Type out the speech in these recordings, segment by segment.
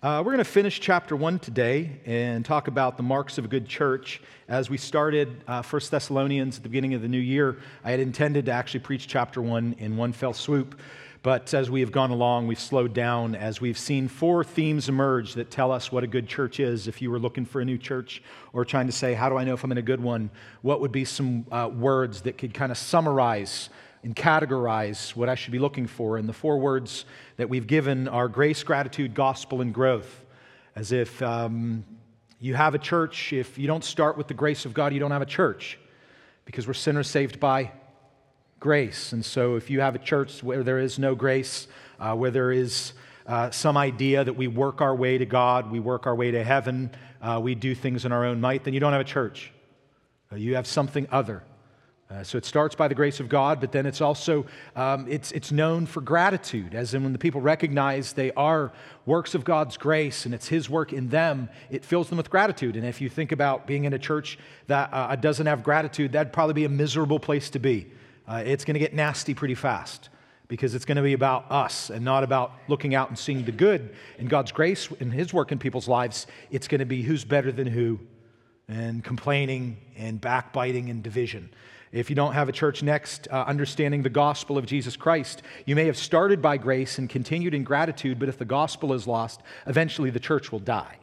Uh, we're going to finish chapter one today and talk about the marks of a good church. As we started uh, 1 Thessalonians at the beginning of the new year, I had intended to actually preach chapter one in one fell swoop. But as we have gone along, we've slowed down as we've seen four themes emerge that tell us what a good church is. If you were looking for a new church or trying to say, how do I know if I'm in a good one? What would be some uh, words that could kind of summarize and categorize what I should be looking for. And the four words that we've given are grace, gratitude, gospel, and growth. As if um, you have a church, if you don't start with the grace of God, you don't have a church because we're sinners saved by grace. And so if you have a church where there is no grace, uh, where there is uh, some idea that we work our way to God, we work our way to heaven, uh, we do things in our own might, then you don't have a church. Uh, you have something other. Uh, so it starts by the grace of God, but then it's also um, it's, it's known for gratitude, as in when the people recognize they are works of God's grace and it's His work in them, it fills them with gratitude. And if you think about being in a church that uh, doesn't have gratitude, that'd probably be a miserable place to be. Uh, it's going to get nasty pretty fast because it's going to be about us and not about looking out and seeing the good in God's grace and His work in people's lives. It's going to be who's better than who, and complaining and backbiting and division. If you don't have a church next, uh, understanding the gospel of Jesus Christ, you may have started by grace and continued in gratitude, but if the gospel is lost, eventually the church will die.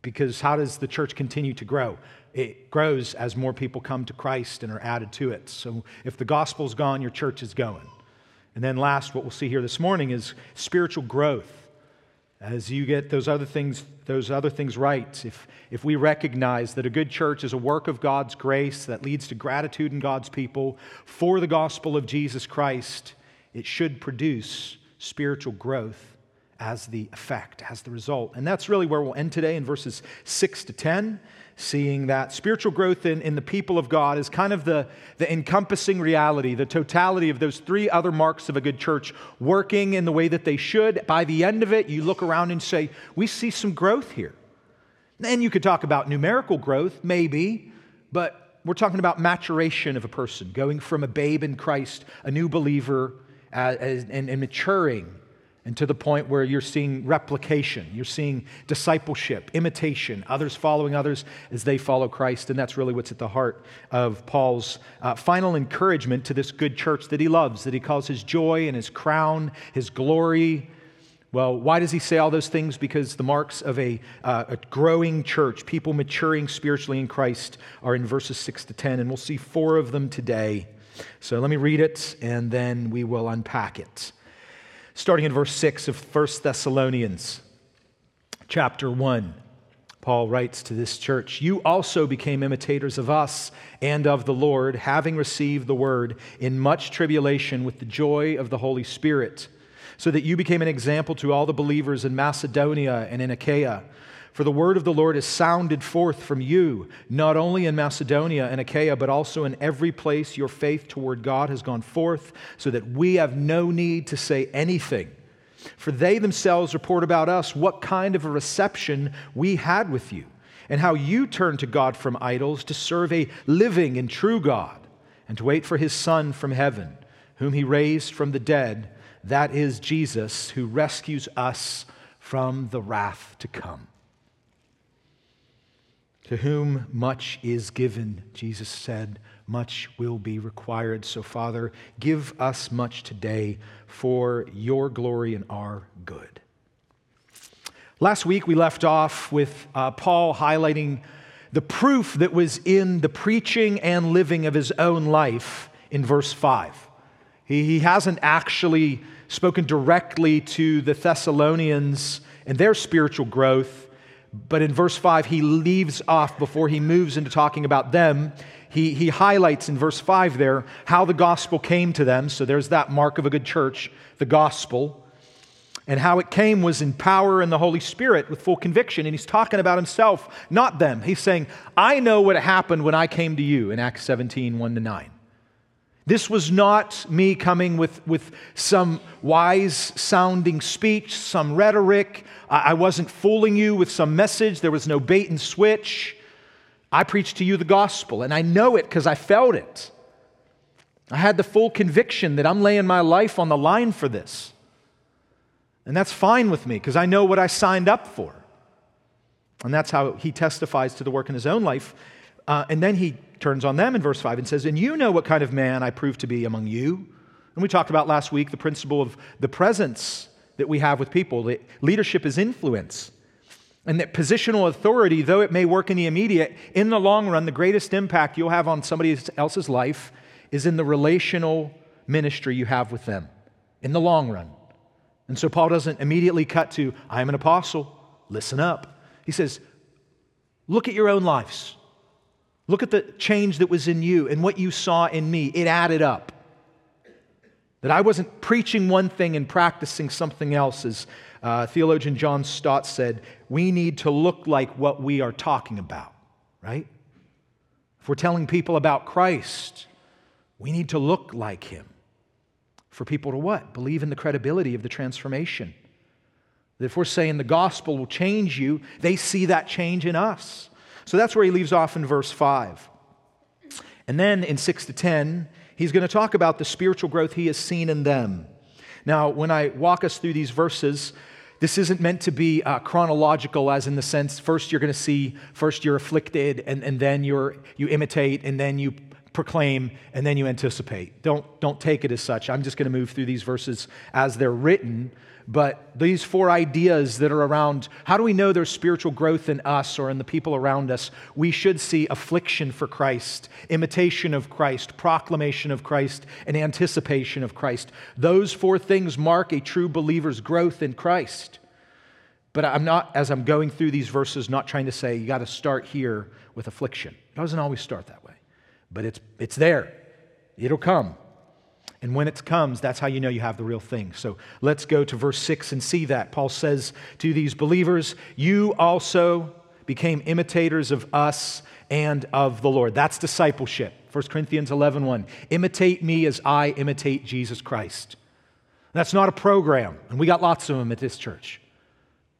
Because how does the church continue to grow? It grows as more people come to Christ and are added to it. So if the gospel's gone, your church is going. And then, last, what we'll see here this morning is spiritual growth as you get those other things those other things right. If, if we recognize that a good church is a work of god's grace that leads to gratitude in god's people for the gospel of jesus christ it should produce spiritual growth as the effect as the result. And that's really where we'll end today in verses 6 to 10 seeing that spiritual growth in, in the people of God is kind of the, the encompassing reality, the totality of those three other marks of a good church working in the way that they should. By the end of it, you look around and say, We see some growth here. And you could talk about numerical growth, maybe, but we're talking about maturation of a person, going from a babe in Christ, a new believer, uh, and, and maturing and to the point where you're seeing replication, you're seeing discipleship, imitation, others following others as they follow Christ. And that's really what's at the heart of Paul's uh, final encouragement to this good church that he loves, that he calls his joy and his crown, his glory. Well, why does he say all those things? Because the marks of a, uh, a growing church, people maturing spiritually in Christ, are in verses 6 to 10. And we'll see four of them today. So let me read it and then we will unpack it starting in verse 6 of 1 Thessalonians chapter 1. Paul writes to this church, You also became imitators of us and of the Lord, having received the word in much tribulation with the joy of the Holy Spirit, so that you became an example to all the believers in Macedonia and in Achaia. For the word of the Lord is sounded forth from you, not only in Macedonia and Achaia, but also in every place your faith toward God has gone forth, so that we have no need to say anything. For they themselves report about us what kind of a reception we had with you, and how you turned to God from idols to serve a living and true God, and to wait for his Son from heaven, whom he raised from the dead, that is Jesus, who rescues us from the wrath to come. To whom much is given, Jesus said, much will be required. So, Father, give us much today for your glory and our good. Last week, we left off with uh, Paul highlighting the proof that was in the preaching and living of his own life in verse 5. He, he hasn't actually spoken directly to the Thessalonians and their spiritual growth but in verse 5, he leaves off before he moves into talking about them. He, he highlights in verse 5 there how the gospel came to them. So there's that mark of a good church, the gospel. And how it came was in power and the Holy Spirit with full conviction. And he's talking about himself, not them. He's saying, I know what happened when I came to you in Acts 17 1 to 9. This was not me coming with, with some wise sounding speech, some rhetoric. I wasn't fooling you with some message. There was no bait and switch. I preached to you the gospel, and I know it because I felt it. I had the full conviction that I'm laying my life on the line for this. And that's fine with me because I know what I signed up for. And that's how he testifies to the work in his own life. Uh, and then he turns on them in verse 5 and says, And you know what kind of man I prove to be among you. And we talked about last week the principle of the presence that we have with people. That leadership is influence. And that positional authority, though it may work in the immediate, in the long run, the greatest impact you'll have on somebody else's life is in the relational ministry you have with them in the long run. And so Paul doesn't immediately cut to, I am an apostle, listen up. He says, look at your own lives. Look at the change that was in you and what you saw in me. It added up. That I wasn't preaching one thing and practicing something else, as uh, theologian John Stott said, we need to look like what we are talking about, right? If we're telling people about Christ, we need to look like him. For people to what? Believe in the credibility of the transformation. That if we're saying the gospel will change you, they see that change in us. So that's where he leaves off in verse 5. And then in 6 to 10, he's going to talk about the spiritual growth he has seen in them. Now, when I walk us through these verses, this isn't meant to be uh, chronological, as in the sense first you're going to see, first you're afflicted, and, and then you're, you imitate, and then you proclaim, and then you anticipate. Don't, don't take it as such. I'm just going to move through these verses as they're written but these four ideas that are around how do we know there's spiritual growth in us or in the people around us? We should see affliction for Christ, imitation of Christ, proclamation of Christ, and anticipation of Christ. Those four things mark a true believer's growth in Christ. But I'm not, as I'm going through these verses, not trying to say you got to start here with affliction. It doesn't always start that way, but it's, it's there. It'll come. And when it comes, that's how you know you have the real thing. So let's go to verse 6 and see that. Paul says to these believers, You also became imitators of us and of the Lord. That's discipleship. 1 Corinthians 11 1. Imitate me as I imitate Jesus Christ. That's not a program, and we got lots of them at this church.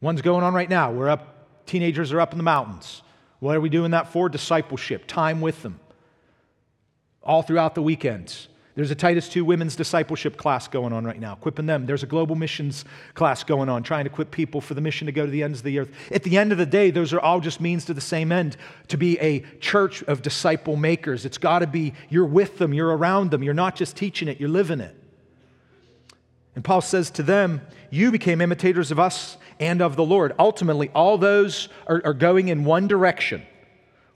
One's going on right now. We're up, teenagers are up in the mountains. What are we doing that for? Discipleship, time with them, all throughout the weekends. There's a Titus 2 women's discipleship class going on right now, equipping them. There's a global missions class going on, trying to equip people for the mission to go to the ends of the earth. At the end of the day, those are all just means to the same end to be a church of disciple makers. It's got to be you're with them, you're around them, you're not just teaching it, you're living it. And Paul says to them, You became imitators of us and of the Lord. Ultimately, all those are, are going in one direction,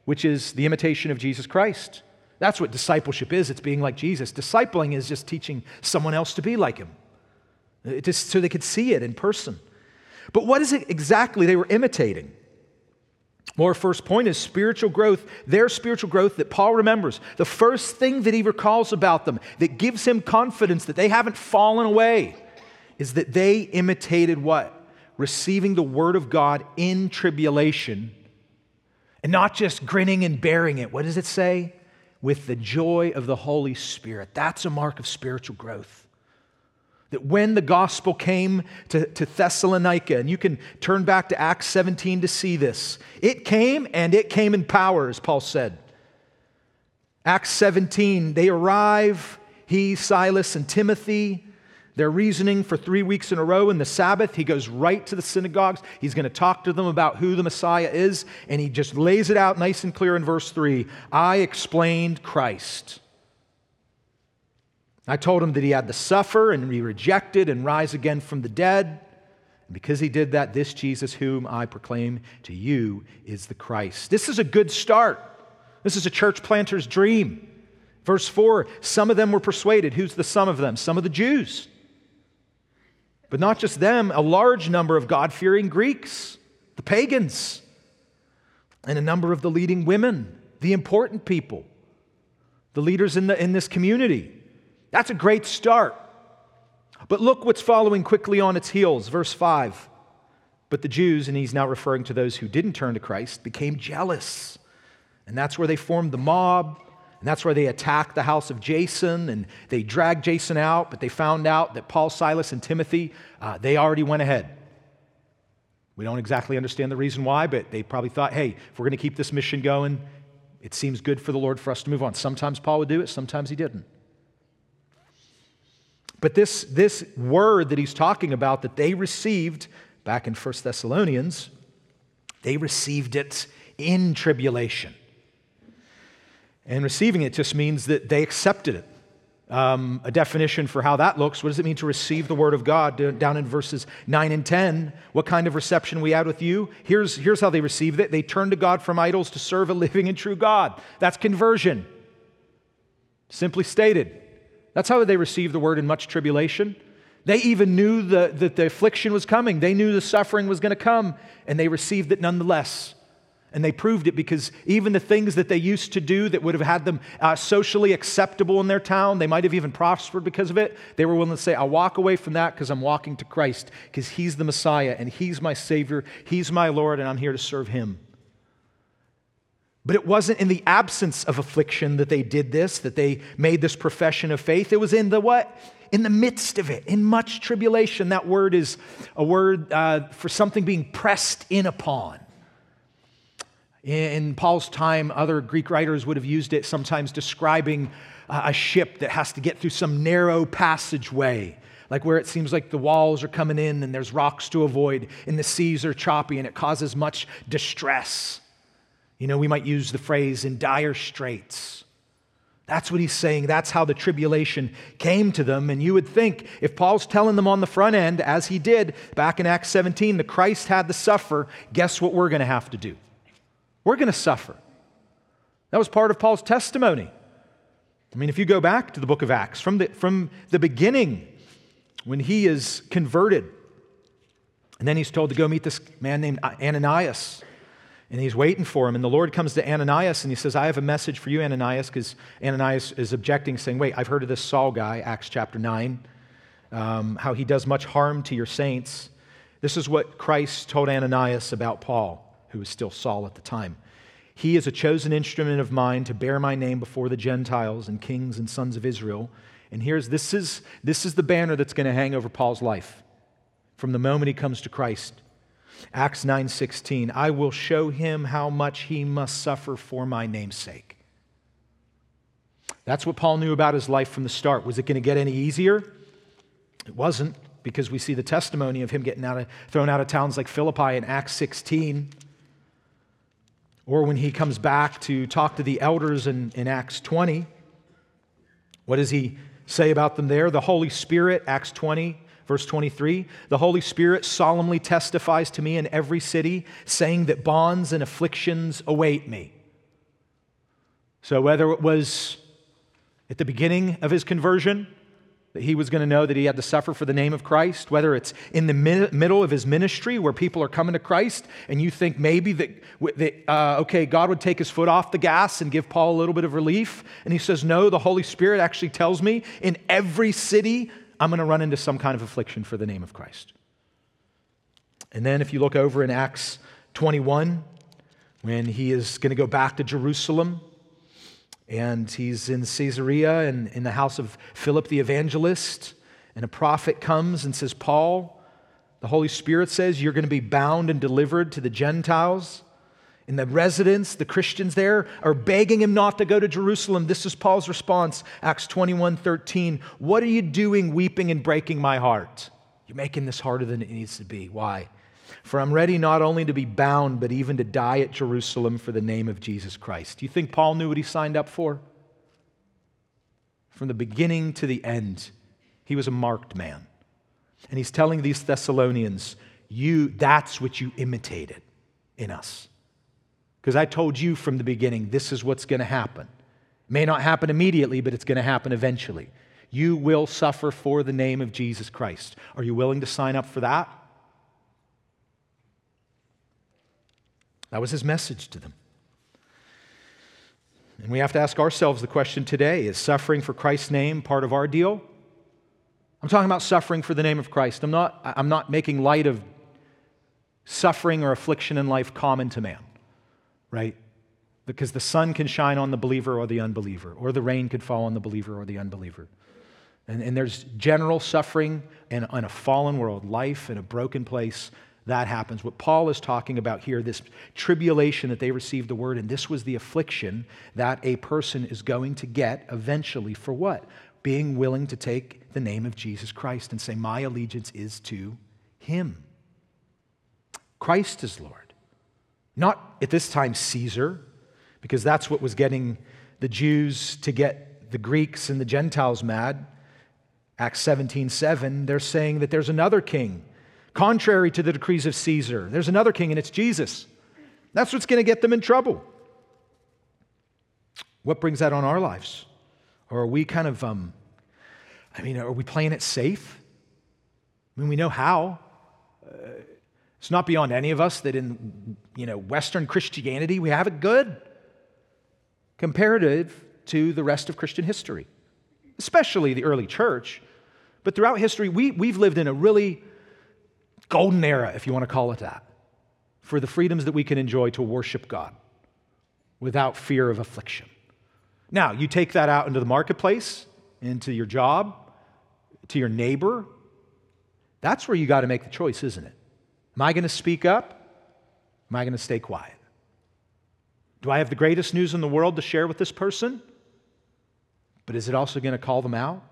which is the imitation of Jesus Christ. That's what discipleship is. It's being like Jesus. Discipling is just teaching someone else to be like him, just so they could see it in person. But what is it exactly they were imitating? Our first point is spiritual growth, their spiritual growth that Paul remembers. The first thing that he recalls about them that gives him confidence that they haven't fallen away is that they imitated what? Receiving the word of God in tribulation and not just grinning and bearing it. What does it say? With the joy of the Holy Spirit. That's a mark of spiritual growth. That when the gospel came to, to Thessalonica, and you can turn back to Acts 17 to see this, it came and it came in power, as Paul said. Acts 17, they arrive, he, Silas, and Timothy. They're reasoning for three weeks in a row in the Sabbath. He goes right to the synagogues. He's going to talk to them about who the Messiah is, and he just lays it out nice and clear in verse 3 I explained Christ. I told him that he had to suffer and be rejected and rise again from the dead. And because he did that, this Jesus, whom I proclaim to you, is the Christ. This is a good start. This is a church planter's dream. Verse 4 Some of them were persuaded. Who's the some of them? Some of the Jews. But not just them, a large number of God fearing Greeks, the pagans, and a number of the leading women, the important people, the leaders in, the, in this community. That's a great start. But look what's following quickly on its heels. Verse 5. But the Jews, and he's now referring to those who didn't turn to Christ, became jealous. And that's where they formed the mob. And that's where they attacked the house of Jason and they dragged Jason out, but they found out that Paul, Silas, and Timothy, uh, they already went ahead. We don't exactly understand the reason why, but they probably thought, hey, if we're going to keep this mission going, it seems good for the Lord for us to move on. Sometimes Paul would do it, sometimes he didn't. But this, this word that he's talking about that they received back in 1 Thessalonians, they received it in tribulation. And receiving it just means that they accepted it. Um, a definition for how that looks. What does it mean to receive the word of God? Down in verses 9 and 10, what kind of reception we had with you? Here's, here's how they received it they turned to God from idols to serve a living and true God. That's conversion. Simply stated. That's how they received the word in much tribulation. They even knew the, that the affliction was coming, they knew the suffering was going to come, and they received it nonetheless. And they proved it because even the things that they used to do that would have had them uh, socially acceptable in their town, they might have even prospered because of it. They were willing to say, I'll walk away from that because I'm walking to Christ, because He's the Messiah and He's my Savior, He's my Lord, and I'm here to serve Him. But it wasn't in the absence of affliction that they did this, that they made this profession of faith. It was in the what? In the midst of it, in much tribulation. That word is a word uh, for something being pressed in upon. In Paul's time, other Greek writers would have used it sometimes describing uh, a ship that has to get through some narrow passageway, like where it seems like the walls are coming in and there's rocks to avoid and the seas are choppy and it causes much distress. You know, we might use the phrase in dire straits. That's what he's saying. That's how the tribulation came to them. And you would think if Paul's telling them on the front end, as he did back in Acts 17, the Christ had to suffer, guess what we're going to have to do? We're going to suffer. That was part of Paul's testimony. I mean, if you go back to the book of Acts, from the, from the beginning, when he is converted, and then he's told to go meet this man named Ananias, and he's waiting for him. And the Lord comes to Ananias and he says, I have a message for you, Ananias, because Ananias is objecting, saying, Wait, I've heard of this Saul guy, Acts chapter 9, um, how he does much harm to your saints. This is what Christ told Ananias about Paul who was still Saul at the time. He is a chosen instrument of mine to bear my name before the Gentiles and kings and sons of Israel. And here's this is, this is the banner that's going to hang over Paul's life from the moment he comes to Christ. Acts 9:16 I will show him how much he must suffer for my name's sake. That's what Paul knew about his life from the start. Was it going to get any easier? It wasn't because we see the testimony of him getting out of, thrown out of towns like Philippi in Acts 16. Or when he comes back to talk to the elders in, in Acts 20, what does he say about them there? The Holy Spirit, Acts 20, verse 23, the Holy Spirit solemnly testifies to me in every city, saying that bonds and afflictions await me. So whether it was at the beginning of his conversion, that he was going to know that he had to suffer for the name of Christ, whether it's in the middle of his ministry where people are coming to Christ and you think maybe that, that uh, okay, God would take his foot off the gas and give Paul a little bit of relief. And he says, no, the Holy Spirit actually tells me in every city I'm going to run into some kind of affliction for the name of Christ. And then if you look over in Acts 21, when he is going to go back to Jerusalem, and he's in Caesarea and in the house of Philip the evangelist. And a prophet comes and says, Paul, the Holy Spirit says you're going to be bound and delivered to the Gentiles. And the residents, the Christians there, are begging him not to go to Jerusalem. This is Paul's response, Acts 21 13. What are you doing, weeping and breaking my heart? You're making this harder than it needs to be. Why? For I'm ready not only to be bound, but even to die at Jerusalem for the name of Jesus Christ. Do you think Paul knew what he signed up for? From the beginning to the end, he was a marked man. And he's telling these Thessalonians, you, that's what you imitated in us. Because I told you from the beginning, this is what's going to happen. It may not happen immediately, but it's going to happen eventually. You will suffer for the name of Jesus Christ. Are you willing to sign up for that? That was his message to them. And we have to ask ourselves the question today is suffering for Christ's name part of our deal? I'm talking about suffering for the name of Christ. I'm not, I'm not making light of suffering or affliction in life common to man, right? Because the sun can shine on the believer or the unbeliever, or the rain could fall on the believer or the unbeliever. And, and there's general suffering in, in a fallen world, life in a broken place that happens. What Paul is talking about here, this tribulation that they received the word, and this was the affliction that a person is going to get eventually for what? Being willing to take the name of Jesus Christ and say, My allegiance is to him. Christ is Lord. Not at this time Caesar, because that's what was getting the Jews to get the Greeks and the Gentiles mad. Acts 17 7, they're saying that there's another king, contrary to the decrees of Caesar. There's another king, and it's Jesus. That's what's going to get them in trouble. What brings that on our lives? Or are we kind of, um, I mean, are we playing it safe? I mean, we know how. Uh, it's not beyond any of us that in, you know, Western Christianity we have it good comparative to the rest of Christian history, especially the early church. But throughout history, we, we've lived in a really golden era, if you want to call it that, for the freedoms that we can enjoy to worship God without fear of affliction. Now, you take that out into the marketplace, into your job, to your neighbor. That's where you got to make the choice, isn't it? Am I going to speak up? Am I going to stay quiet? Do I have the greatest news in the world to share with this person? But is it also going to call them out?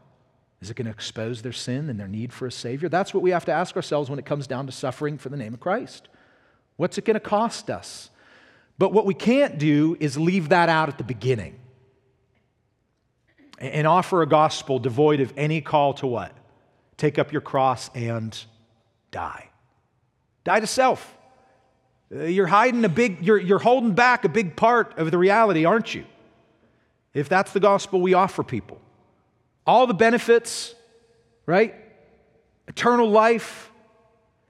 Is it going to expose their sin and their need for a Savior? That's what we have to ask ourselves when it comes down to suffering for the name of Christ. What's it going to cost us? But what we can't do is leave that out at the beginning and offer a gospel devoid of any call to what? Take up your cross and die. Die to self. Uh, you're hiding a big, you're, you're holding back a big part of the reality, aren't you? If that's the gospel we offer people. All the benefits, right? Eternal life,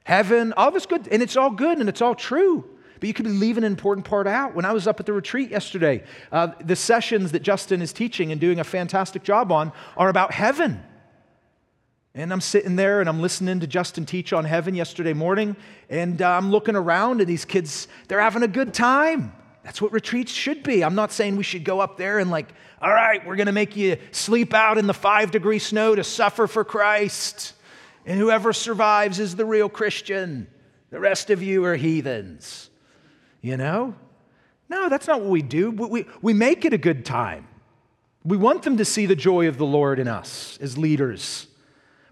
heaven, all this good, and it's all good and it's all true. But you could be leaving an important part out. When I was up at the retreat yesterday, uh, the sessions that Justin is teaching and doing a fantastic job on are about heaven. And I'm sitting there and I'm listening to Justin teach on heaven yesterday morning, and uh, I'm looking around, and these kids, they're having a good time. That's what retreats should be. I'm not saying we should go up there and, like, all right, we're going to make you sleep out in the five degree snow to suffer for Christ. And whoever survives is the real Christian. The rest of you are heathens. You know? No, that's not what we do. We, we make it a good time. We want them to see the joy of the Lord in us as leaders.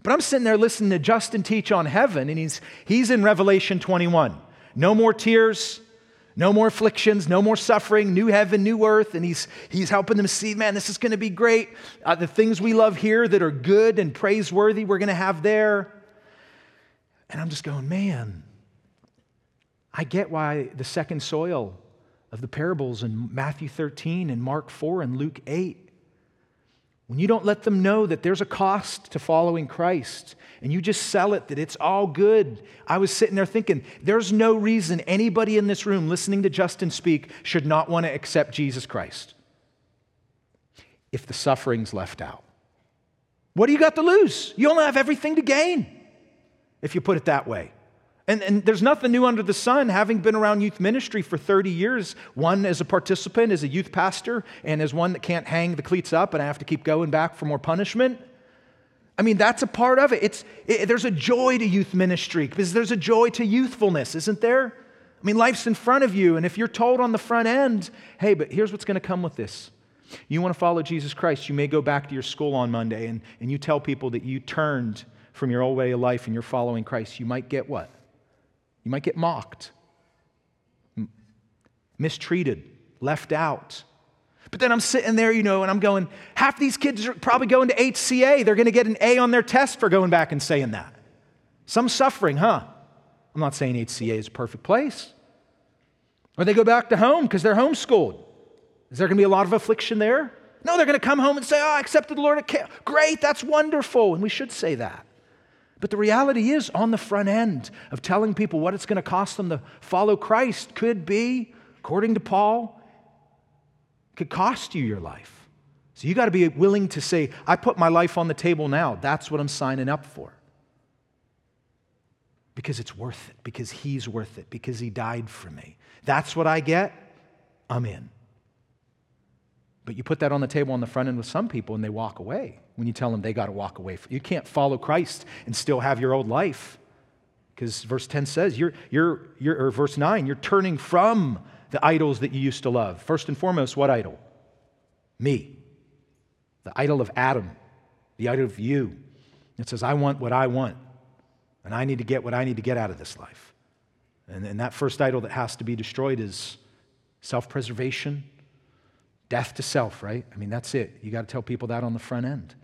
But I'm sitting there listening to Justin teach on heaven, and he's, he's in Revelation 21. No more tears, no more afflictions, no more suffering, new heaven, new earth. And he's, he's helping them see, man, this is going to be great. Uh, the things we love here that are good and praiseworthy, we're going to have there. And I'm just going, man, I get why the second soil of the parables in Matthew 13 and Mark 4 and Luke 8 when you don't let them know that there's a cost to following Christ and you just sell it that it's all good. I was sitting there thinking, there's no reason anybody in this room listening to Justin speak should not want to accept Jesus Christ if the suffering's left out. What do you got to lose? You only have everything to gain if you put it that way. And, and there's nothing new under the sun, having been around youth ministry for 30 years, one as a participant, as a youth pastor, and as one that can't hang the cleats up and I have to keep going back for more punishment. I mean, that's a part of it. It's, it, there's a joy to youth ministry because there's a joy to youthfulness, isn't there? I mean, life's in front of you, and if you're told on the front end, hey, but here's what's going to come with this. You want to follow Jesus Christ, you may go back to your school on Monday and, and you tell people that you turned from your old way of life and you're following Christ. You might get what? You might get mocked, mistreated, left out. But then I'm sitting there, you know, and I'm going, half these kids are probably going to HCA. They're going to get an A on their test for going back and saying that. Some suffering, huh? I'm not saying HCA is a perfect place. Or they go back to home because they're homeschooled. Is there going to be a lot of affliction there? No, they're going to come home and say, Oh, I accepted the Lord. Great, that's wonderful. And we should say that. But the reality is, on the front end of telling people what it's going to cost them to follow Christ could be, according to Paul, could cost you your life. So you got to be willing to say, I put my life on the table now. That's what I'm signing up for. Because it's worth it, because He's worth it, because He died for me. That's what I get, I'm in. But you put that on the table on the front end with some people and they walk away when you tell them they got to walk away. You can't follow Christ and still have your old life. Because verse 10 says, you're, you're, you're, or verse 9, you're turning from the idols that you used to love. First and foremost, what idol? Me. The idol of Adam. the idol of you. It says, I want what I want, and I need to get what I need to get out of this life. And, and that first idol that has to be destroyed is self preservation, death to self, right? I mean, that's it. You got to tell people that on the front end.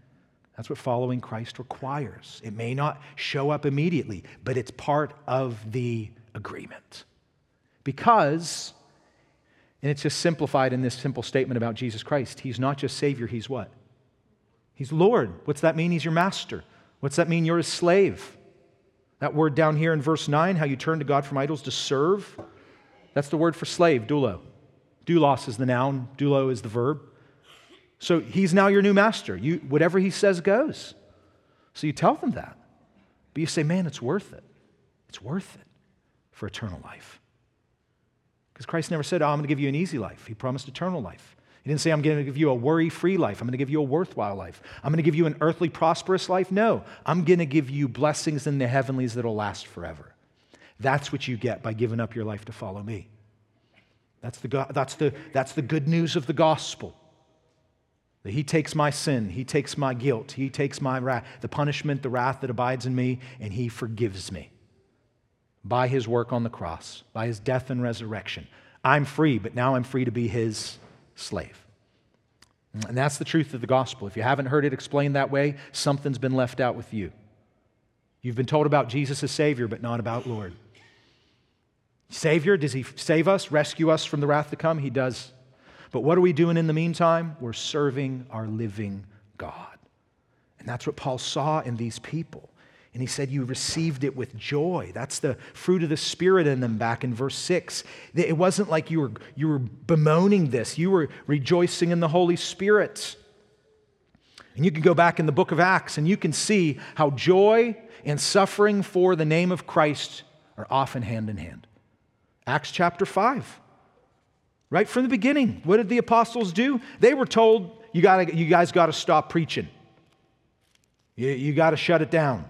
That's what following Christ requires. It may not show up immediately, but it's part of the agreement. Because, and it's just simplified in this simple statement about Jesus Christ, He's not just Savior, He's what? He's Lord. What's that mean? He's your master. What's that mean? You're a slave. That word down here in verse 9, how you turn to God from idols to serve, that's the word for slave, doulo. Doulos is the noun, doulo is the verb. So he's now your new master. You, whatever he says goes. So you tell them that. But you say, man, it's worth it. It's worth it for eternal life. Because Christ never said, oh, I'm going to give you an easy life. He promised eternal life. He didn't say, I'm going to give you a worry free life. I'm going to give you a worthwhile life. I'm going to give you an earthly prosperous life. No, I'm going to give you blessings in the heavenlies that'll last forever. That's what you get by giving up your life to follow me. That's the, that's the, that's the good news of the gospel. That he takes my sin, he takes my guilt, he takes my wrath, the punishment, the wrath that abides in me, and he forgives me by his work on the cross, by his death and resurrection. I'm free, but now I'm free to be his slave. And that's the truth of the gospel. If you haven't heard it explained that way, something's been left out with you. You've been told about Jesus as Savior, but not about Lord. Savior, does He save us, rescue us from the wrath to come? He does. But what are we doing in the meantime? We're serving our living God. And that's what Paul saw in these people. And he said, You received it with joy. That's the fruit of the Spirit in them back in verse 6. It wasn't like you were, you were bemoaning this, you were rejoicing in the Holy Spirit. And you can go back in the book of Acts and you can see how joy and suffering for the name of Christ are often hand in hand. Acts chapter 5. Right from the beginning, what did the apostles do? They were told, You, gotta, you guys got to stop preaching, you, you got to shut it down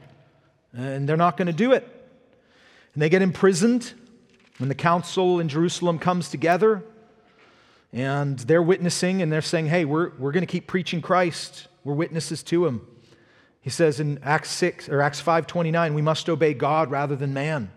and they're not going to do it. And they get imprisoned when the council in Jerusalem comes together and they're witnessing and they're saying, hey, we're, we're going to keep preaching Christ. We're witnesses to him. He says in Acts 6 or Acts 5:29, we must obey God rather than man.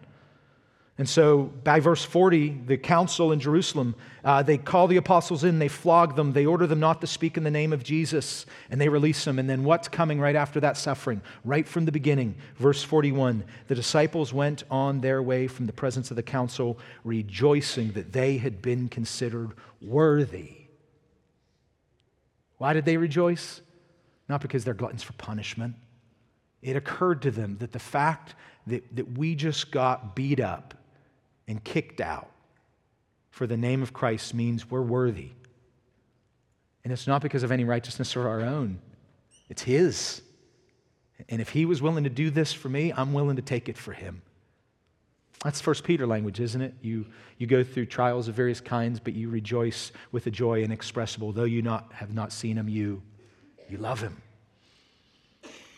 And so, by verse 40, the council in Jerusalem, uh, they call the apostles in, they flog them, they order them not to speak in the name of Jesus, and they release them. And then what's coming right after that suffering? Right from the beginning, verse 41 the disciples went on their way from the presence of the council, rejoicing that they had been considered worthy. Why did they rejoice? Not because they're gluttons for punishment. It occurred to them that the fact that, that we just got beat up and kicked out for the name of Christ means we're worthy. And it's not because of any righteousness of our own, it's His. And if He was willing to do this for me, I'm willing to take it for Him. That's First Peter language, isn't it? You, you go through trials of various kinds, but you rejoice with a joy inexpressible. Though you not, have not seen Him, you, you love Him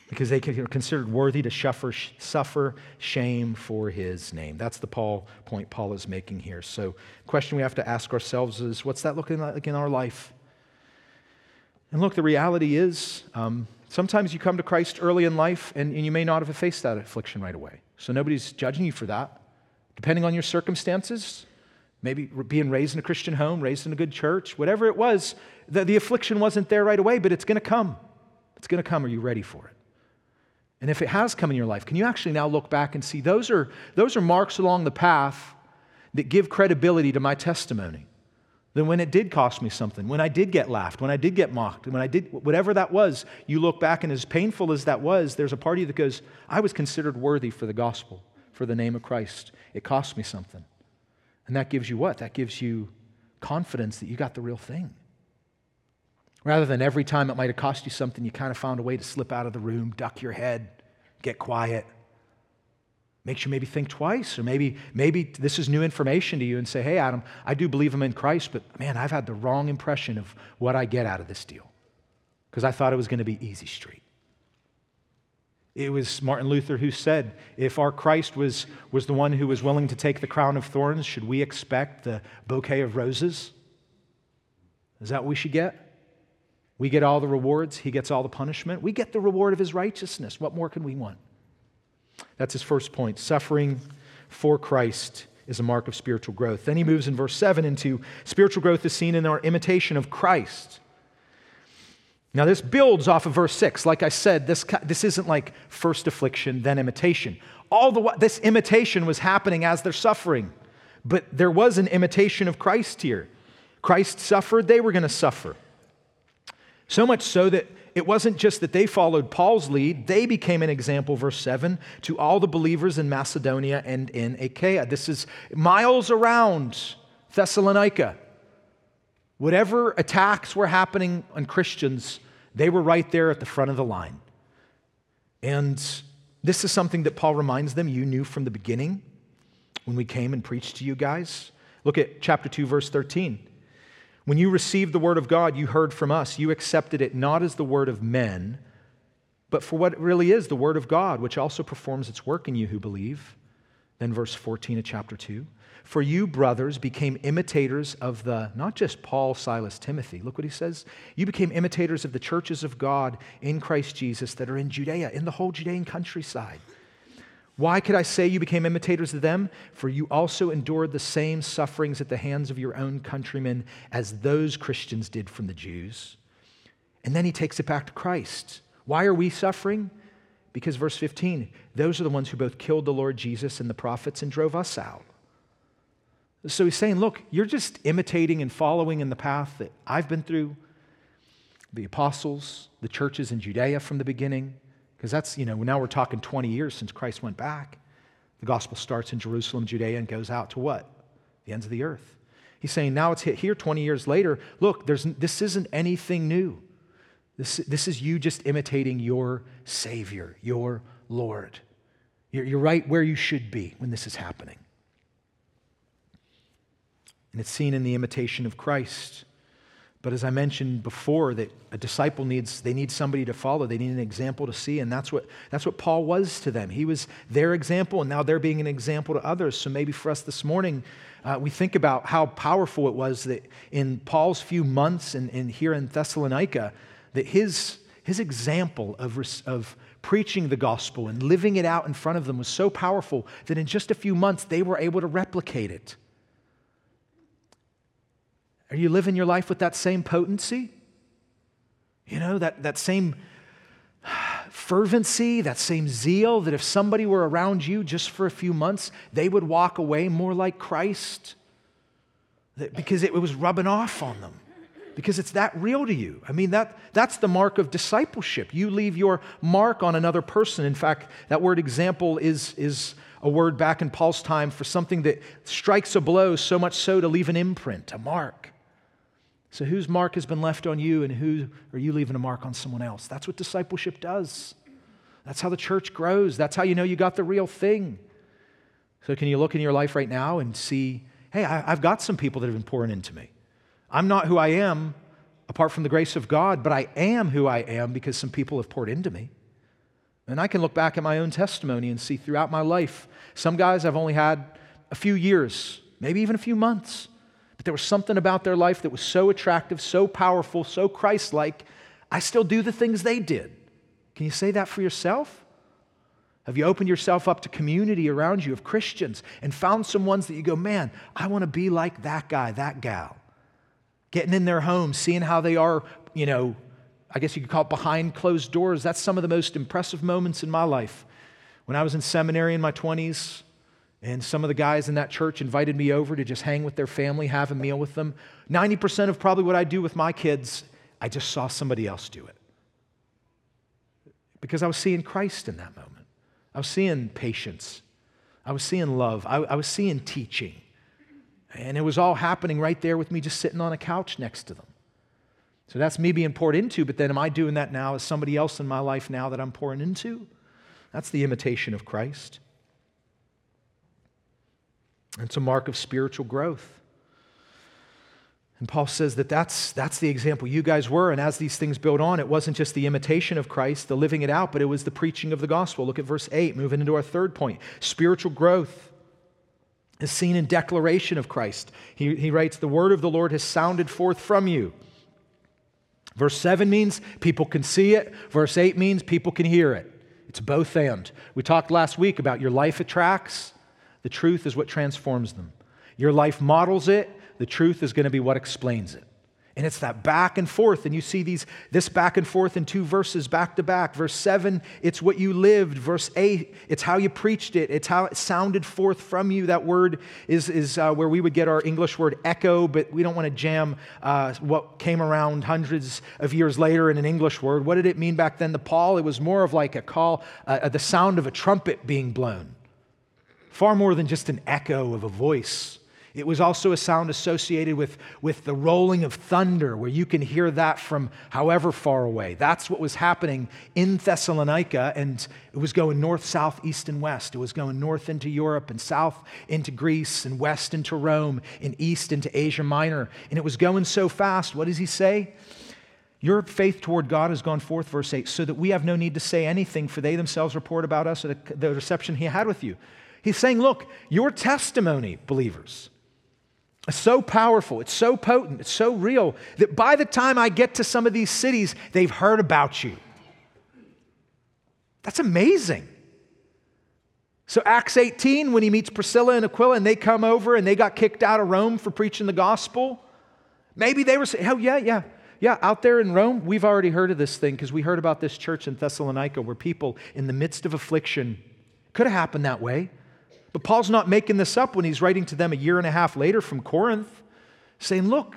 because they are considered worthy to suffer, suffer shame for his name. That's the Paul point Paul is making here. So, question we have to ask ourselves is what's that looking like in our life? And look, the reality is um, sometimes you come to Christ early in life and, and you may not have faced that affliction right away. So, nobody's judging you for that. Depending on your circumstances, maybe being raised in a Christian home, raised in a good church, whatever it was, the, the affliction wasn't there right away, but it's going to come. It's going to come. Are you ready for it? And if it has come in your life, can you actually now look back and see those are, those are marks along the path that give credibility to my testimony? Then when it did cost me something, when I did get laughed, when I did get mocked, when I did whatever that was, you look back and as painful as that was, there's a party that goes, I was considered worthy for the gospel, for the name of Christ. It cost me something. And that gives you what? That gives you confidence that you got the real thing. Rather than every time it might have cost you something, you kind of found a way to slip out of the room, duck your head, get quiet. Makes you maybe think twice, or maybe, maybe this is new information to you and say, hey, Adam, I do believe I'm in Christ, but man, I've had the wrong impression of what I get out of this deal because I thought it was going to be easy street. It was Martin Luther who said, if our Christ was, was the one who was willing to take the crown of thorns, should we expect the bouquet of roses? Is that what we should get? We get all the rewards, he gets all the punishment. We get the reward of his righteousness. What more can we want? That's his first point. Suffering for Christ is a mark of spiritual growth. Then he moves in verse 7 into spiritual growth is seen in our imitation of Christ. Now, this builds off of verse 6. Like I said, this, this isn't like first affliction, then imitation. All the this imitation was happening as they're suffering, but there was an imitation of Christ here. Christ suffered, they were going to suffer. So much so that it wasn't just that they followed Paul's lead, they became an example, verse 7, to all the believers in Macedonia and in Achaia. This is miles around Thessalonica. Whatever attacks were happening on Christians, they were right there at the front of the line. And this is something that Paul reminds them you knew from the beginning when we came and preached to you guys. Look at chapter 2, verse 13. When you received the word of God, you heard from us. You accepted it not as the word of men, but for what it really is the word of God, which also performs its work in you who believe. Then, verse 14 of chapter 2. For you, brothers, became imitators of the, not just Paul, Silas, Timothy. Look what he says. You became imitators of the churches of God in Christ Jesus that are in Judea, in the whole Judean countryside. Why could I say you became imitators of them? For you also endured the same sufferings at the hands of your own countrymen as those Christians did from the Jews. And then he takes it back to Christ. Why are we suffering? Because, verse 15, those are the ones who both killed the Lord Jesus and the prophets and drove us out. So he's saying, look, you're just imitating and following in the path that I've been through, the apostles, the churches in Judea from the beginning. Because that's, you know, now we're talking 20 years since Christ went back. The gospel starts in Jerusalem, Judea, and goes out to what? The ends of the earth. He's saying now it's hit here 20 years later. Look, there's, this isn't anything new. This, this is you just imitating your Savior, your Lord. You're, you're right where you should be when this is happening. And it's seen in the imitation of Christ. But as I mentioned before, that a disciple needs, they need somebody to follow. They need an example to see. And that's what, that's what Paul was to them. He was their example, and now they're being an example to others. So maybe for us this morning, uh, we think about how powerful it was that in Paul's few months and, and here in Thessalonica, that his, his example of, of preaching the gospel and living it out in front of them was so powerful that in just a few months they were able to replicate it. Are you living your life with that same potency? You know, that, that same fervency, that same zeal that if somebody were around you just for a few months, they would walk away more like Christ because it was rubbing off on them. Because it's that real to you. I mean, that, that's the mark of discipleship. You leave your mark on another person. In fact, that word example is, is a word back in Paul's time for something that strikes a blow so much so to leave an imprint, a mark. So, whose mark has been left on you, and who are you leaving a mark on someone else? That's what discipleship does. That's how the church grows. That's how you know you got the real thing. So, can you look in your life right now and see, hey, I've got some people that have been pouring into me. I'm not who I am apart from the grace of God, but I am who I am because some people have poured into me. And I can look back at my own testimony and see throughout my life, some guys I've only had a few years, maybe even a few months. But there was something about their life that was so attractive, so powerful, so Christ like. I still do the things they did. Can you say that for yourself? Have you opened yourself up to community around you of Christians and found some ones that you go, man, I want to be like that guy, that gal? Getting in their homes, seeing how they are, you know, I guess you could call it behind closed doors. That's some of the most impressive moments in my life. When I was in seminary in my 20s, and some of the guys in that church invited me over to just hang with their family, have a meal with them. 90% of probably what I do with my kids, I just saw somebody else do it. Because I was seeing Christ in that moment. I was seeing patience. I was seeing love. I, I was seeing teaching. And it was all happening right there with me just sitting on a couch next to them. So that's me being poured into, but then am I doing that now as somebody else in my life now that I'm pouring into? That's the imitation of Christ. It's a mark of spiritual growth. And Paul says that that's, that's the example you guys were. And as these things build on, it wasn't just the imitation of Christ, the living it out, but it was the preaching of the gospel. Look at verse 8, moving into our third point. Spiritual growth is seen in declaration of Christ. He, he writes, The word of the Lord has sounded forth from you. Verse 7 means people can see it, verse 8 means people can hear it. It's both and. We talked last week about your life attracts, the truth is what transforms them. Your life models it, the truth is going to be what explains it. And it's that back and forth. And you see these, this back and forth in two verses back to back. Verse 7, it's what you lived. Verse 8, it's how you preached it. It's how it sounded forth from you. That word is, is uh, where we would get our English word echo, but we don't want to jam uh, what came around hundreds of years later in an English word. What did it mean back then to Paul? It was more of like a call, uh, the sound of a trumpet being blown, far more than just an echo of a voice. It was also a sound associated with, with the rolling of thunder, where you can hear that from however far away. That's what was happening in Thessalonica, and it was going north, south, east, and west. It was going north into Europe, and south into Greece, and west into Rome, and east into Asia Minor. And it was going so fast. What does he say? Your faith toward God has gone forth, verse 8, so that we have no need to say anything, for they themselves report about us the reception he had with you. He's saying, Look, your testimony, believers, is so powerful, it's so potent, it's so real that by the time I get to some of these cities, they've heard about you. That's amazing. So, Acts 18, when he meets Priscilla and Aquila and they come over and they got kicked out of Rome for preaching the gospel, maybe they were saying, Oh, yeah, yeah, yeah, out there in Rome, we've already heard of this thing because we heard about this church in Thessalonica where people in the midst of affliction could have happened that way. But Paul's not making this up when he's writing to them a year and a half later from Corinth, saying, Look,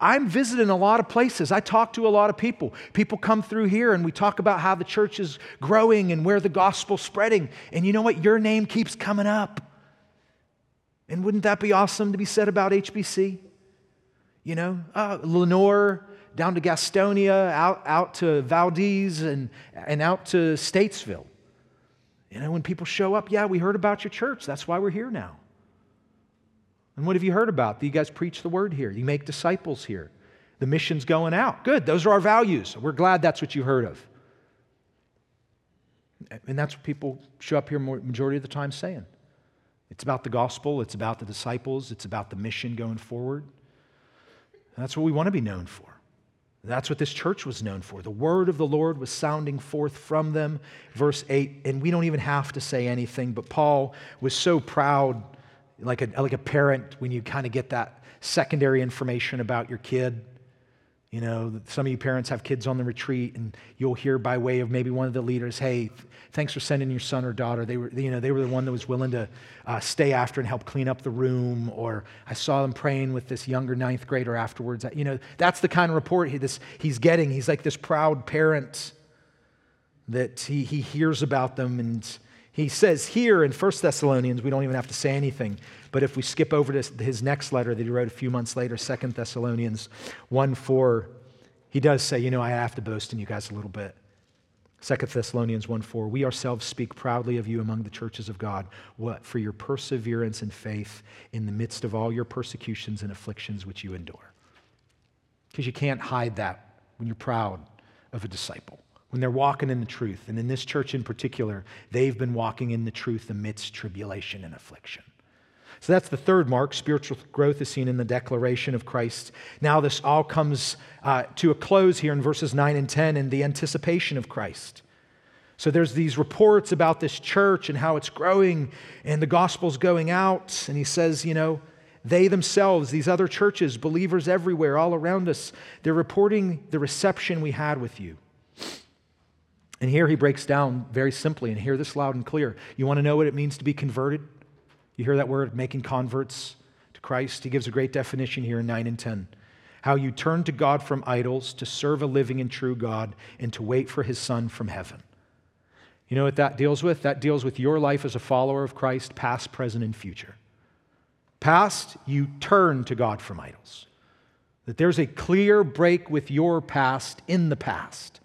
I'm visiting a lot of places. I talk to a lot of people. People come through here and we talk about how the church is growing and where the gospel's spreading. And you know what? Your name keeps coming up. And wouldn't that be awesome to be said about HBC? You know, uh, Lenoir, down to Gastonia, out, out to Valdese, and, and out to Statesville. You know, when people show up, yeah, we heard about your church. That's why we're here now. And what have you heard about? Do You guys preach the word here. You make disciples here. The mission's going out. Good. Those are our values. We're glad that's what you heard of. And that's what people show up here majority of the time saying. It's about the gospel, it's about the disciples, it's about the mission going forward. And that's what we want to be known for. That's what this church was known for. The word of the Lord was sounding forth from them. Verse 8, and we don't even have to say anything, but Paul was so proud, like a, like a parent, when you kind of get that secondary information about your kid. You know, some of you parents have kids on the retreat, and you'll hear by way of maybe one of the leaders, hey, thanks for sending your son or daughter. They were, you know, they were the one that was willing to uh, stay after and help clean up the room. Or I saw them praying with this younger ninth grader afterwards. You know, that's the kind of report he, this, he's getting. He's like this proud parent that he, he hears about them. And he says here in 1 Thessalonians, we don't even have to say anything. But if we skip over to his next letter that he wrote a few months later, 2 Thessalonians 1 4, he does say, you know, I have to boast in you guys a little bit. 2 Thessalonians 1 4, we ourselves speak proudly of you among the churches of God. What? For your perseverance and faith in the midst of all your persecutions and afflictions which you endure. Because you can't hide that when you're proud of a disciple, when they're walking in the truth. And in this church in particular, they've been walking in the truth amidst tribulation and affliction. So that's the third mark. Spiritual growth is seen in the declaration of Christ. Now, this all comes uh, to a close here in verses 9 and 10 in the anticipation of Christ. So there's these reports about this church and how it's growing and the gospel's going out. And he says, you know, they themselves, these other churches, believers everywhere, all around us, they're reporting the reception we had with you. And here he breaks down very simply, and hear this loud and clear. You want to know what it means to be converted? You hear that word, making converts to Christ? He gives a great definition here in 9 and 10. How you turn to God from idols to serve a living and true God and to wait for his Son from heaven. You know what that deals with? That deals with your life as a follower of Christ, past, present, and future. Past, you turn to God from idols. That there's a clear break with your past in the past,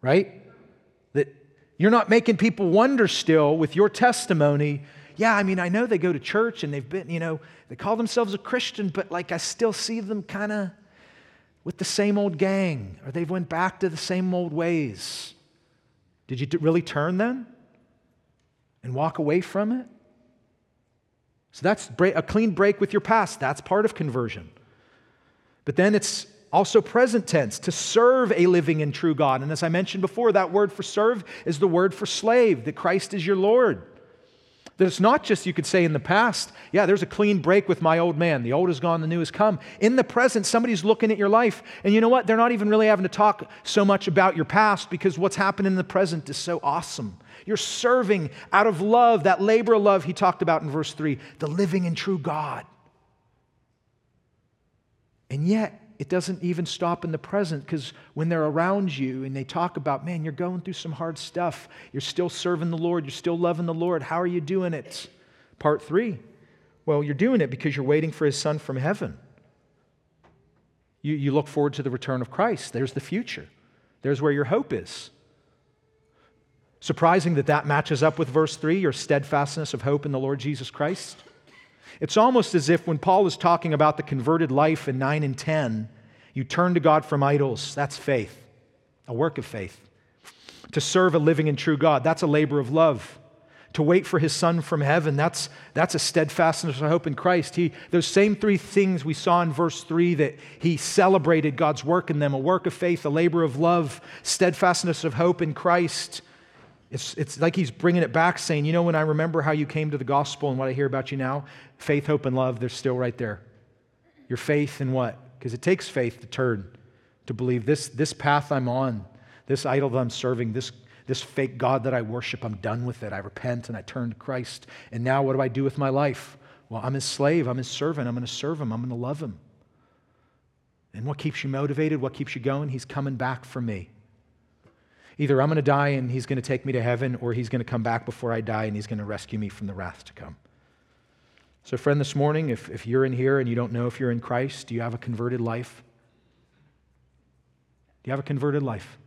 right? You're not making people wonder still with your testimony yeah, I mean, I know they go to church and they've been, you know, they call themselves a Christian, but like I still see them kind of with the same old gang or they've went back to the same old ways. Did you really turn then and walk away from it? So that's a clean break with your past. That's part of conversion. But then it's Also, present tense, to serve a living and true God. And as I mentioned before, that word for serve is the word for slave, that Christ is your Lord. That it's not just, you could say in the past, yeah, there's a clean break with my old man. The old is gone, the new has come. In the present, somebody's looking at your life, and you know what? They're not even really having to talk so much about your past because what's happening in the present is so awesome. You're serving out of love, that labor of love he talked about in verse 3, the living and true God. And yet, it doesn't even stop in the present because when they're around you and they talk about, man, you're going through some hard stuff, you're still serving the Lord, you're still loving the Lord, how are you doing it? Part three, well, you're doing it because you're waiting for his son from heaven. You, you look forward to the return of Christ. There's the future, there's where your hope is. Surprising that that matches up with verse 3 your steadfastness of hope in the Lord Jesus Christ. It's almost as if when Paul is talking about the converted life in 9 and 10, you turn to God from idols. That's faith, a work of faith. To serve a living and true God, that's a labor of love. To wait for his son from heaven, that's, that's a steadfastness of hope in Christ. He, those same three things we saw in verse 3 that he celebrated God's work in them a work of faith, a labor of love, steadfastness of hope in Christ. It's, it's like he's bringing it back, saying, You know, when I remember how you came to the gospel and what I hear about you now, faith, hope, and love, they're still right there. Your faith in what? Because it takes faith to turn, to believe this, this path I'm on, this idol that I'm serving, this, this fake God that I worship, I'm done with it. I repent and I turn to Christ. And now what do I do with my life? Well, I'm his slave, I'm his servant, I'm going to serve him, I'm going to love him. And what keeps you motivated? What keeps you going? He's coming back for me. Either I'm going to die and he's going to take me to heaven, or he's going to come back before I die and he's going to rescue me from the wrath to come. So, friend, this morning, if, if you're in here and you don't know if you're in Christ, do you have a converted life? Do you have a converted life?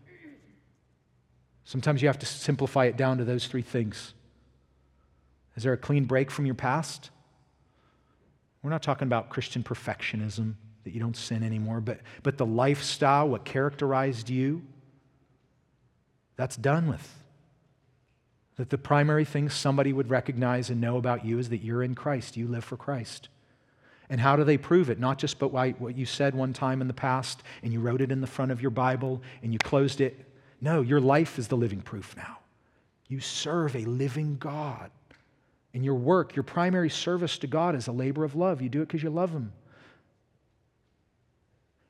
Sometimes you have to simplify it down to those three things. Is there a clean break from your past? We're not talking about Christian perfectionism, that you don't sin anymore, but, but the lifestyle, what characterized you, that's done with. That the primary thing somebody would recognize and know about you is that you're in Christ, you live for Christ. And how do they prove it? Not just but what you said one time in the past and you wrote it in the front of your Bible and you closed it. No, your life is the living proof now. You serve a living God. And your work, your primary service to God is a labor of love. You do it because you love Him.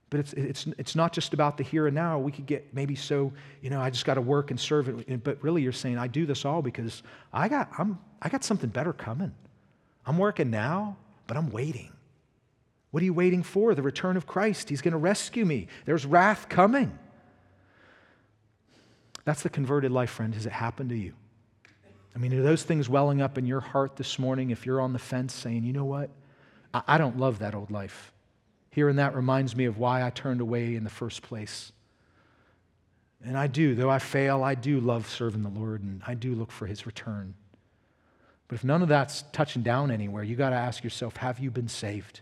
But it's, it's, it's not just about the here and now. We could get maybe so, you know, I just got to work and serve it. But really, you're saying, I do this all because I got, I'm, I got something better coming. I'm working now, but I'm waiting. What are you waiting for? The return of Christ. He's going to rescue me. There's wrath coming. That's the converted life, friend. Has it happened to you? I mean, are those things welling up in your heart this morning if you're on the fence saying, you know what? I, I don't love that old life. Hearing that reminds me of why I turned away in the first place. And I do, though I fail, I do love serving the Lord and I do look for his return. But if none of that's touching down anywhere, you got to ask yourself have you been saved?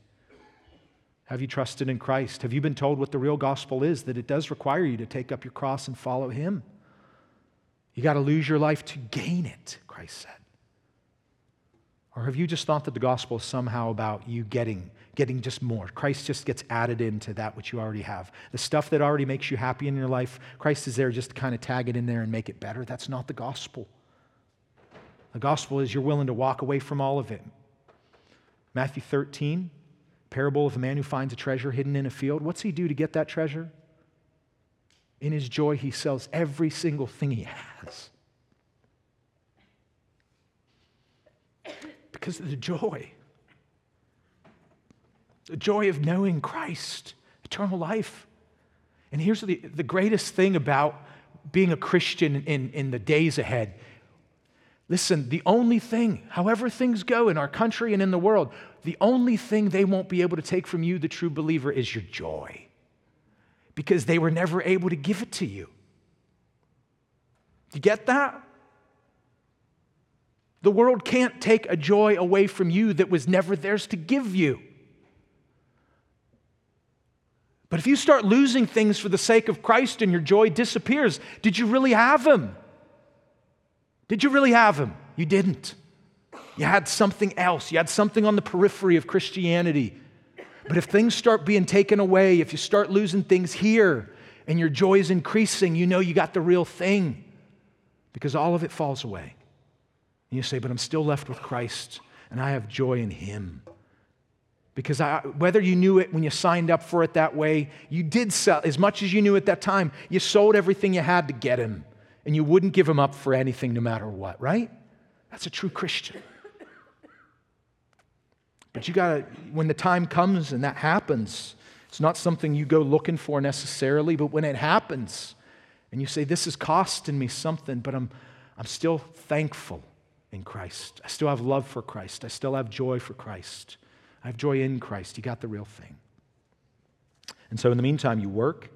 Have you trusted in Christ? Have you been told what the real gospel is? That it does require you to take up your cross and follow him. You got to lose your life to gain it, Christ said. Or have you just thought that the gospel is somehow about you getting getting just more. Christ just gets added into that which you already have. The stuff that already makes you happy in your life, Christ is there just to kind of tag it in there and make it better. That's not the gospel. The gospel is you're willing to walk away from all of it. Matthew 13, parable of a man who finds a treasure hidden in a field. What's he do to get that treasure? In his joy, he sells every single thing he has. Because of the joy the joy of knowing Christ, eternal life. And here's the, the greatest thing about being a Christian in, in the days ahead. Listen, the only thing, however things go in our country and in the world, the only thing they won't be able to take from you, the true believer, is your joy. Because they were never able to give it to you. You get that? The world can't take a joy away from you that was never theirs to give you. But if you start losing things for the sake of Christ and your joy disappears, did you really have Him? Did you really have Him? You didn't. You had something else. You had something on the periphery of Christianity. But if things start being taken away, if you start losing things here and your joy is increasing, you know you got the real thing because all of it falls away. And you say, But I'm still left with Christ and I have joy in Him. Because I, whether you knew it when you signed up for it that way, you did sell as much as you knew at that time. You sold everything you had to get him, and you wouldn't give him up for anything no matter what, right? That's a true Christian. But you got to, when the time comes and that happens, it's not something you go looking for necessarily, but when it happens and you say, This is costing me something, but I'm, I'm still thankful in Christ. I still have love for Christ. I still have joy for Christ. I have joy in Christ. You got the real thing. And so, in the meantime, you work,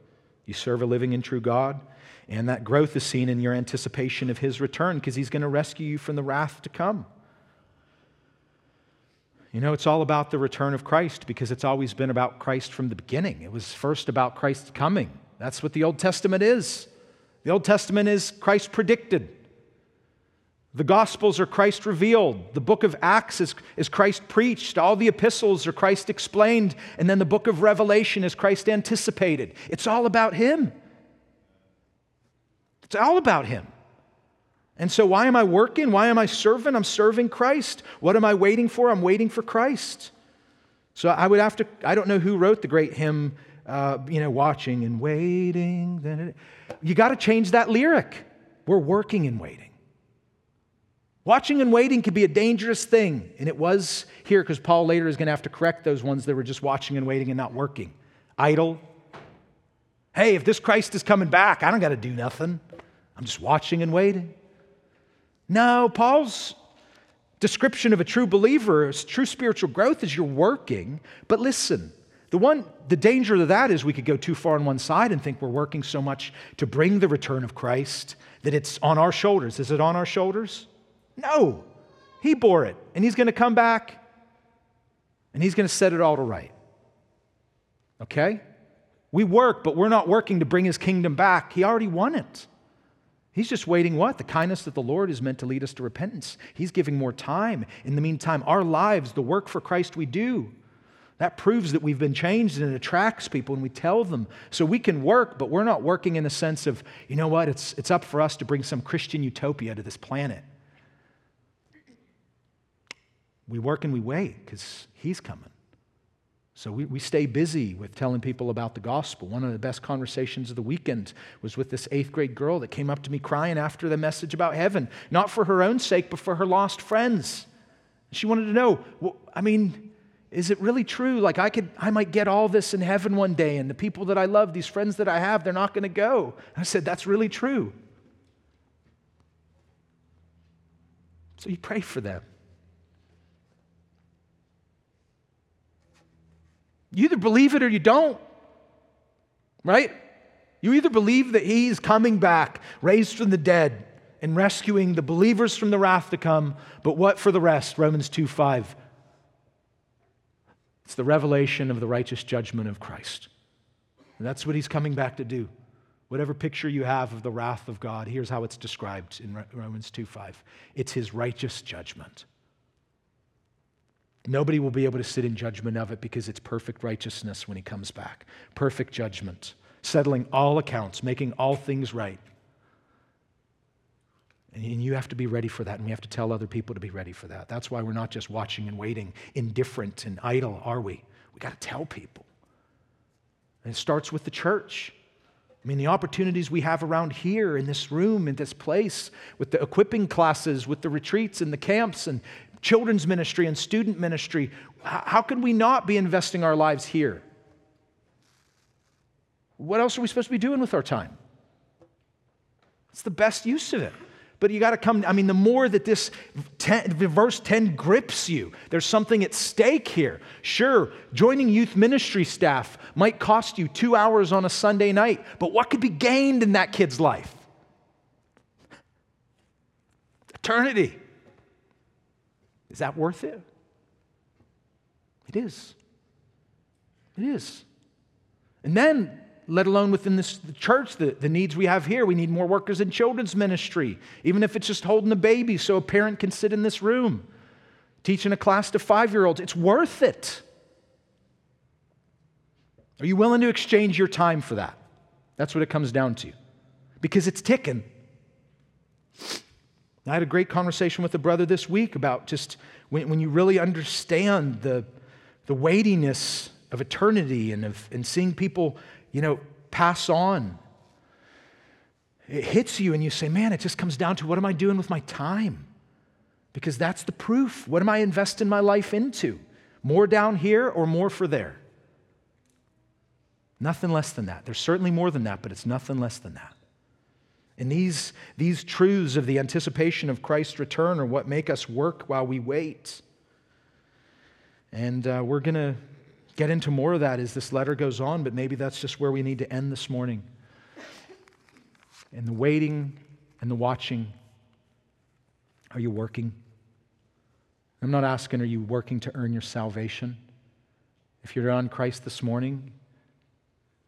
you serve a living and true God, and that growth is seen in your anticipation of His return because He's going to rescue you from the wrath to come. You know, it's all about the return of Christ because it's always been about Christ from the beginning. It was first about Christ coming. That's what the Old Testament is. The Old Testament is Christ predicted. The Gospels are Christ revealed. The book of Acts is, is Christ preached. All the epistles are Christ explained. And then the book of Revelation is Christ anticipated. It's all about Him. It's all about Him. And so, why am I working? Why am I serving? I'm serving Christ. What am I waiting for? I'm waiting for Christ. So, I would have to, I don't know who wrote the great hymn, uh, you know, watching and waiting. You got to change that lyric. We're working and waiting. Watching and waiting can be a dangerous thing, and it was here because Paul later is going to have to correct those ones that were just watching and waiting and not working. Idle. Hey, if this Christ is coming back, I don't got to do nothing. I'm just watching and waiting. No, Paul's description of a true believer, true spiritual growth is you're working. But listen, the one the danger of that is we could go too far on one side and think we're working so much to bring the return of Christ that it's on our shoulders. Is it on our shoulders? No, he bore it, and he's going to come back and he's going to set it all to right. Okay? We work, but we're not working to bring his kingdom back. He already won it. He's just waiting what? The kindness that the Lord is meant to lead us to repentance. He's giving more time. In the meantime, our lives, the work for Christ we do, that proves that we've been changed and it attracts people and we tell them. So we can work, but we're not working in the sense of, you know what, it's, it's up for us to bring some Christian utopia to this planet. We work and we wait because He's coming. So we, we stay busy with telling people about the gospel. One of the best conversations of the weekend was with this eighth grade girl that came up to me crying after the message about heaven, not for her own sake, but for her lost friends. She wanted to know, well, I mean, is it really true? Like I could, I might get all this in heaven one day, and the people that I love, these friends that I have, they're not going to go. I said, that's really true. So you pray for them. You either believe it or you don't, right? You either believe that he's coming back, raised from the dead, and rescuing the believers from the wrath to come, but what for the rest? Romans 2 5. It's the revelation of the righteous judgment of Christ. And that's what he's coming back to do. Whatever picture you have of the wrath of God, here's how it's described in Romans 2 5. It's his righteous judgment. Nobody will be able to sit in judgment of it because it's perfect righteousness when he comes back. Perfect judgment, settling all accounts, making all things right. And you have to be ready for that, and we have to tell other people to be ready for that. That's why we're not just watching and waiting, indifferent and idle, are we? We got to tell people. And it starts with the church. I mean, the opportunities we have around here in this room, in this place, with the equipping classes, with the retreats and the camps, and children's ministry and student ministry. How can we not be investing our lives here? What else are we supposed to be doing with our time? It's the best use of it. But you got to come, I mean, the more that this 10, verse 10 grips you, there's something at stake here. Sure, joining youth ministry staff might cost you two hours on a Sunday night, but what could be gained in that kid's life? Eternity. Is that worth it? It is. It is. And then, let alone within this the church, the, the needs we have here, we need more workers in children's ministry, even if it's just holding a baby so a parent can sit in this room, teaching a class to five year olds. It's worth it. Are you willing to exchange your time for that? That's what it comes down to. Because it's ticking. I had a great conversation with a brother this week about just when, when you really understand the, the weightiness of eternity and, of, and seeing people, you know, pass on. It hits you and you say, man, it just comes down to what am I doing with my time? Because that's the proof. What am I investing my life into? More down here or more for there? Nothing less than that. There's certainly more than that, but it's nothing less than that. And these, these truths of the anticipation of Christ's return are what make us work while we wait. And uh, we're going to get into more of that as this letter goes on, but maybe that's just where we need to end this morning. In the waiting and the watching, are you working? I'm not asking, are you working to earn your salvation? If you're on Christ this morning,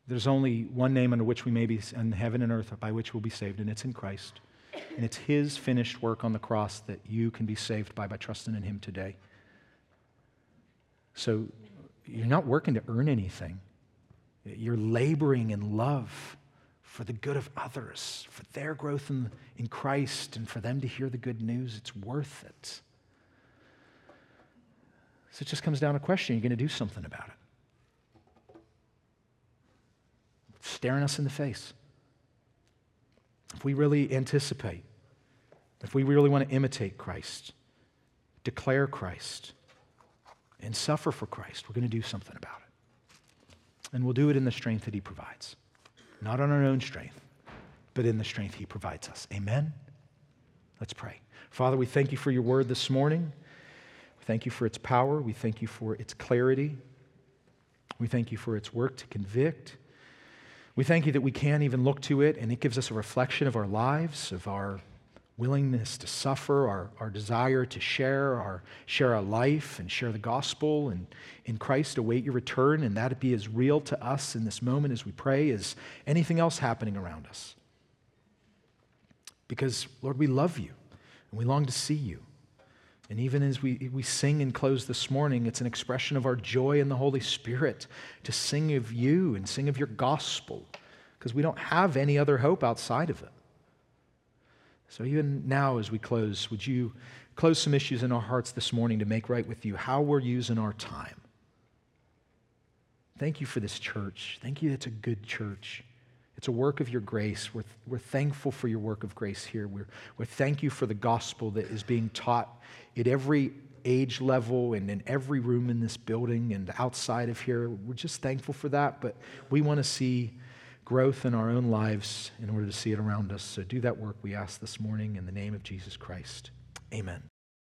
there's only one name under which we may be in heaven and earth by which we'll be saved, and it's in Christ. And it's His finished work on the cross that you can be saved by by trusting in Him today. So you're not working to earn anything. You're laboring in love for the good of others, for their growth in, in Christ, and for them to hear the good news. It's worth it. So it just comes down to a question: Are going to do something about it? Staring us in the face. If we really anticipate, if we really want to imitate Christ, declare Christ, and suffer for Christ, we're going to do something about it. And we'll do it in the strength that He provides. Not on our own strength, but in the strength He provides us. Amen? Let's pray. Father, we thank you for your word this morning. We thank you for its power. We thank you for its clarity. We thank you for its work to convict we thank you that we can even look to it and it gives us a reflection of our lives, of our willingness to suffer, our, our desire to share, our share our life and share the gospel and in Christ await your return, and that it be as real to us in this moment as we pray as anything else happening around us. Because, Lord, we love you and we long to see you. And even as we, we sing and close this morning, it's an expression of our joy in the Holy Spirit to sing of you and sing of your gospel, because we don't have any other hope outside of it. So, even now, as we close, would you close some issues in our hearts this morning to make right with you how we're using our time? Thank you for this church. Thank you, it's a good church. It's a work of your grace. We're, we're thankful for your work of grace here. We're, we thank you for the gospel that is being taught at every age level and in every room in this building and outside of here. We're just thankful for that, but we want to see growth in our own lives in order to see it around us. So do that work we ask this morning in the name of Jesus Christ. Amen.